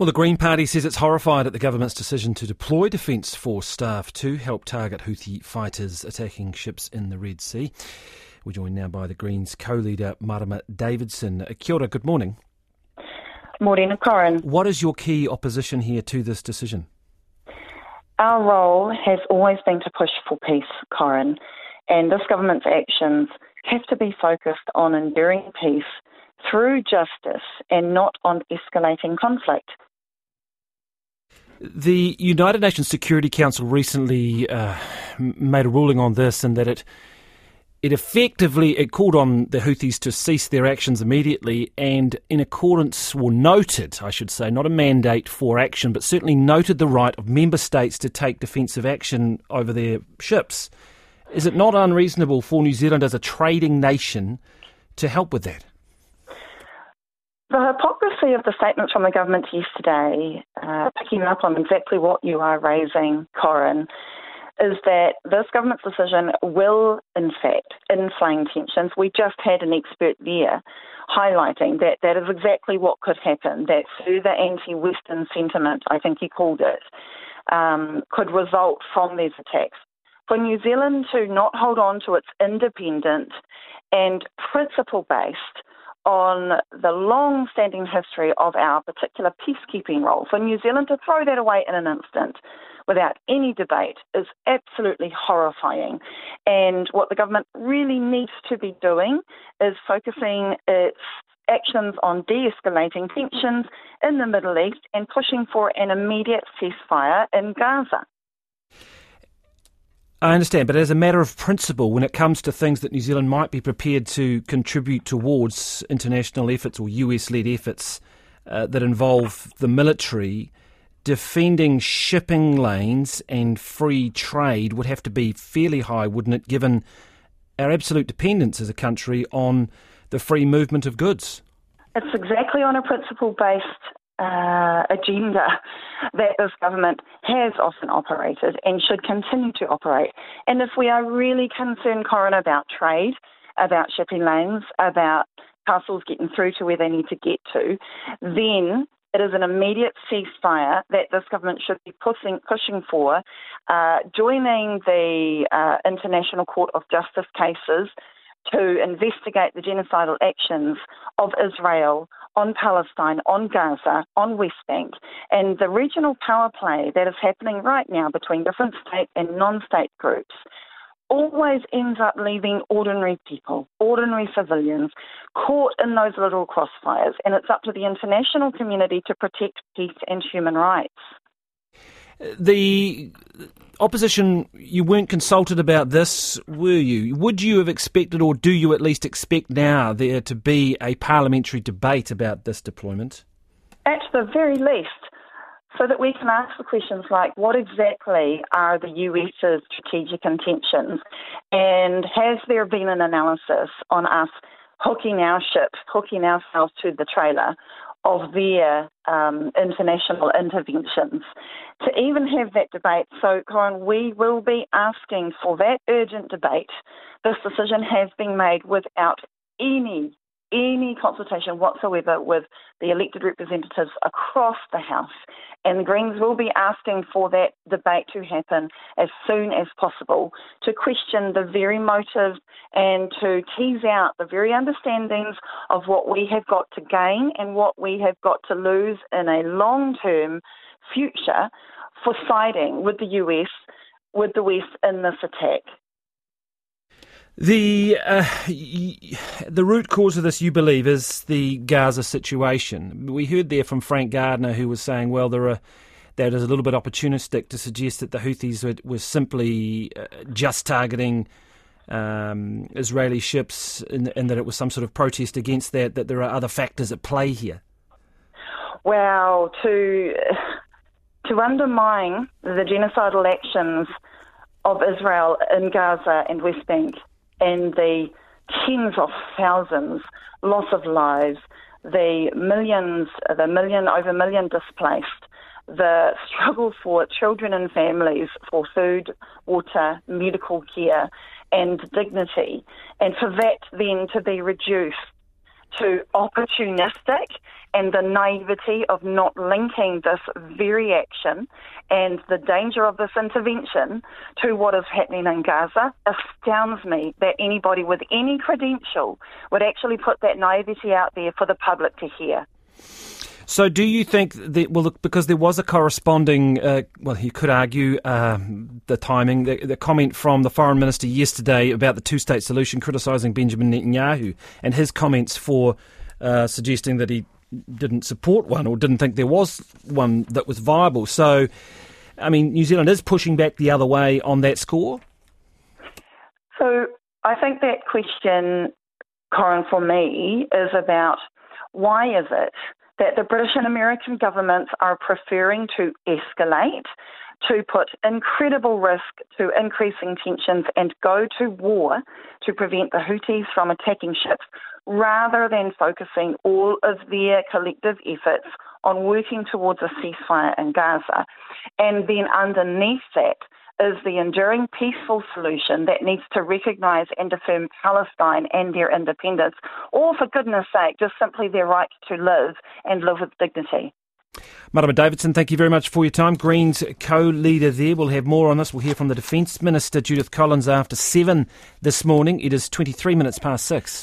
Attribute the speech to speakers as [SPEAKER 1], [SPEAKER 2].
[SPEAKER 1] Well, the Green Party says it's horrified at the government's decision to deploy Defence Force staff to help target Houthi fighters attacking ships in the Red Sea. We're joined now by the Greens co-leader Marama Davidson. Uh, kia ora, good morning.
[SPEAKER 2] Morning, Corin.
[SPEAKER 1] What is your key opposition here to this decision?
[SPEAKER 2] Our role has always been to push for peace, Corin, and this government's actions have to be focused on enduring peace through justice and not on escalating conflict.
[SPEAKER 1] The United Nations Security Council recently uh, made a ruling on this, and that it it effectively it called on the Houthis to cease their actions immediately, and in accordance, or noted, I should say, not a mandate for action, but certainly noted the right of member states to take defensive action over their ships. Is it not unreasonable for New Zealand as a trading nation to help with that?
[SPEAKER 2] The hypocrisy of the statements from the government yesterday, uh, picking up on exactly what you are raising, Corin, is that this government's decision will, in fact, inflame tensions. We just had an expert there highlighting that that is exactly what could happen, that further anti Western sentiment, I think he called it, um, could result from these attacks. For New Zealand to not hold on to its independent and principle based on the long standing history of our particular peacekeeping role. For New Zealand to throw that away in an instant without any debate is absolutely horrifying. And what the government really needs to be doing is focusing its actions on de escalating tensions in the Middle East and pushing for an immediate ceasefire in Gaza.
[SPEAKER 1] I understand, but as a matter of principle, when it comes to things that New Zealand might be prepared to contribute towards international efforts or US led efforts uh, that involve the military, defending shipping lanes and free trade would have to be fairly high, wouldn't it, given our absolute dependence as a country on the free movement of goods?
[SPEAKER 2] It's exactly on a principle based uh, agenda that this government has often operated and should continue to operate. And if we are really concerned, Corin, about trade, about shipping lanes, about parcels getting through to where they need to get to, then it is an immediate ceasefire that this government should be pushing, pushing for, uh, joining the uh, International Court of Justice cases to investigate the genocidal actions of Israel on Palestine, on Gaza, on West Bank, and the regional power play that is happening right now between different state and non state groups always ends up leaving ordinary people, ordinary civilians, caught in those little crossfires. And it's up to the international community to protect peace and human rights.
[SPEAKER 1] The opposition, you weren't consulted about this, were you? Would you have expected, or do you at least expect now, there to be a parliamentary debate about this deployment?
[SPEAKER 2] At the very least, so that we can ask the questions like what exactly are the US's strategic intentions, and has there been an analysis on us hooking our ship, hooking ourselves to the trailer of their um, international interventions. To even have that debate, so Corin, we will be asking for that urgent debate. This decision has been made without any any consultation whatsoever with the elected representatives across the House. And the Greens will be asking for that debate to happen as soon as possible to question the very motives and to tease out the very understandings of what we have got to gain and what we have got to lose in a long term future for siding with the US, with the West in this attack.
[SPEAKER 1] The uh, the root cause of this, you believe, is the Gaza situation. We heard there from Frank Gardner, who was saying, "Well, there are." That is a little bit opportunistic to suggest that the Houthis were, were simply uh, just targeting um, Israeli ships and, and, that it was some sort of protest against that, that there are other factors at play here?
[SPEAKER 2] Well, to, to undermine the genocidal actions of Israel in Gaza and West Bank and the tens of thousands loss of lives, the millions, the million over million displaced, the struggle for children and families for food, water, medical care, and dignity, and for that then to be reduced to opportunistic and the naivety of not linking this very action and the danger of this intervention to what is happening in Gaza astounds me that anybody with any credential would actually put that naivety out there for the public to hear.
[SPEAKER 1] So, do you think that, well, look, because there was a corresponding, uh, well, you could argue uh, the timing, the, the, comment from the foreign minister yesterday about the two state solution, criticising Benjamin Netanyahu and his comments for uh, suggesting that he didn't support one or didn't think there was one that was viable. So, I mean, New Zealand is pushing back the other way on that score?
[SPEAKER 2] So, I think that question, Corin, for me, is about why is it that the British and American governments are preferring to escalate, to put incredible risk to increasing tensions and go to war to prevent the Houthis from attacking ships, rather than focusing all of their collective efforts on working towards a ceasefire in Gaza. And then underneath that, is the enduring peaceful solution that needs to recognise and affirm Palestine and their independence, or for goodness sake, just simply their right to live and live with dignity.
[SPEAKER 1] Marama Davidson, thank you very much for your time. Greens co leader there. We'll have more on this. We'll hear from the Defence Minister, Judith Collins, after seven this morning. It is 23 minutes past six.